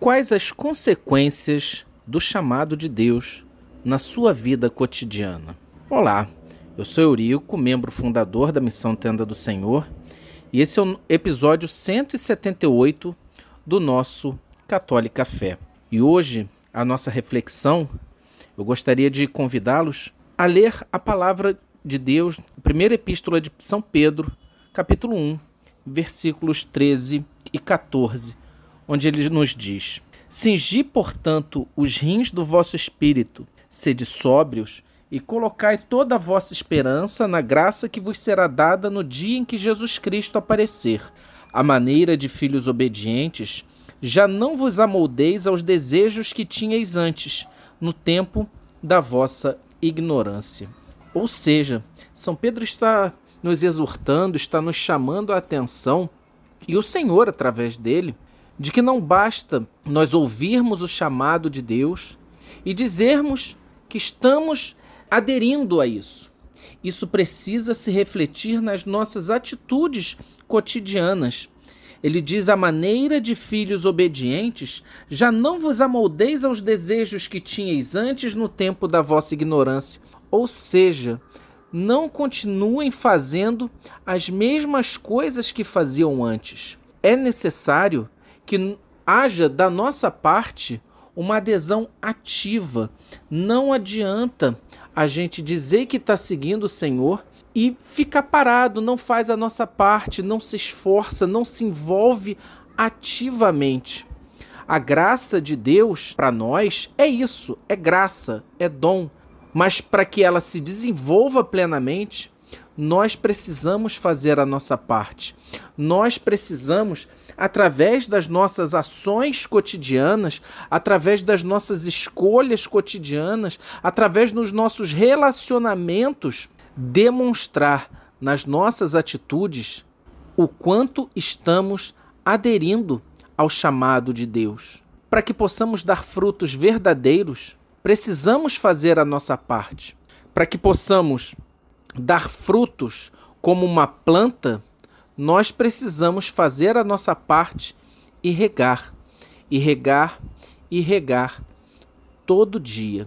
Quais as consequências do chamado de Deus na sua vida cotidiana? Olá, eu sou Eurico, membro fundador da Missão Tenda do Senhor, e esse é o episódio 178 do nosso Católica Fé. E hoje, a nossa reflexão, eu gostaria de convidá-los a ler a palavra de Deus, a primeira epístola de São Pedro, capítulo 1, versículos 13 e 14 onde ele nos diz: Cingi, portanto, os rins do vosso espírito, sede sóbrios, e colocai toda a vossa esperança na graça que vos será dada no dia em que Jesus Cristo aparecer. A maneira de filhos obedientes, já não vos amoldeis aos desejos que tinhais antes, no tempo da vossa ignorância. Ou seja, São Pedro está nos exortando, está nos chamando a atenção, e o Senhor, através dele, de que não basta nós ouvirmos o chamado de Deus e dizermos que estamos aderindo a isso. Isso precisa se refletir nas nossas atitudes cotidianas. Ele diz: a maneira de filhos obedientes, já não vos amoldeis aos desejos que tinhais antes no tempo da vossa ignorância. Ou seja, não continuem fazendo as mesmas coisas que faziam antes. É necessário que haja da nossa parte uma adesão ativa. Não adianta a gente dizer que está seguindo o Senhor e ficar parado, não faz a nossa parte, não se esforça, não se envolve ativamente. A graça de Deus para nós é isso, é graça, é dom. Mas para que ela se desenvolva plenamente, nós precisamos fazer a nossa parte. Nós precisamos, através das nossas ações cotidianas, através das nossas escolhas cotidianas, através dos nossos relacionamentos, demonstrar nas nossas atitudes o quanto estamos aderindo ao chamado de Deus. Para que possamos dar frutos verdadeiros, precisamos fazer a nossa parte. Para que possamos dar frutos como uma planta, nós precisamos fazer a nossa parte e regar, e regar, e regar todo dia.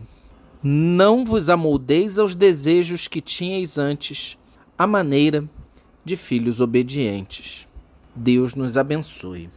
Não vos amoldeis aos desejos que tinhais antes, a maneira de filhos obedientes. Deus nos abençoe.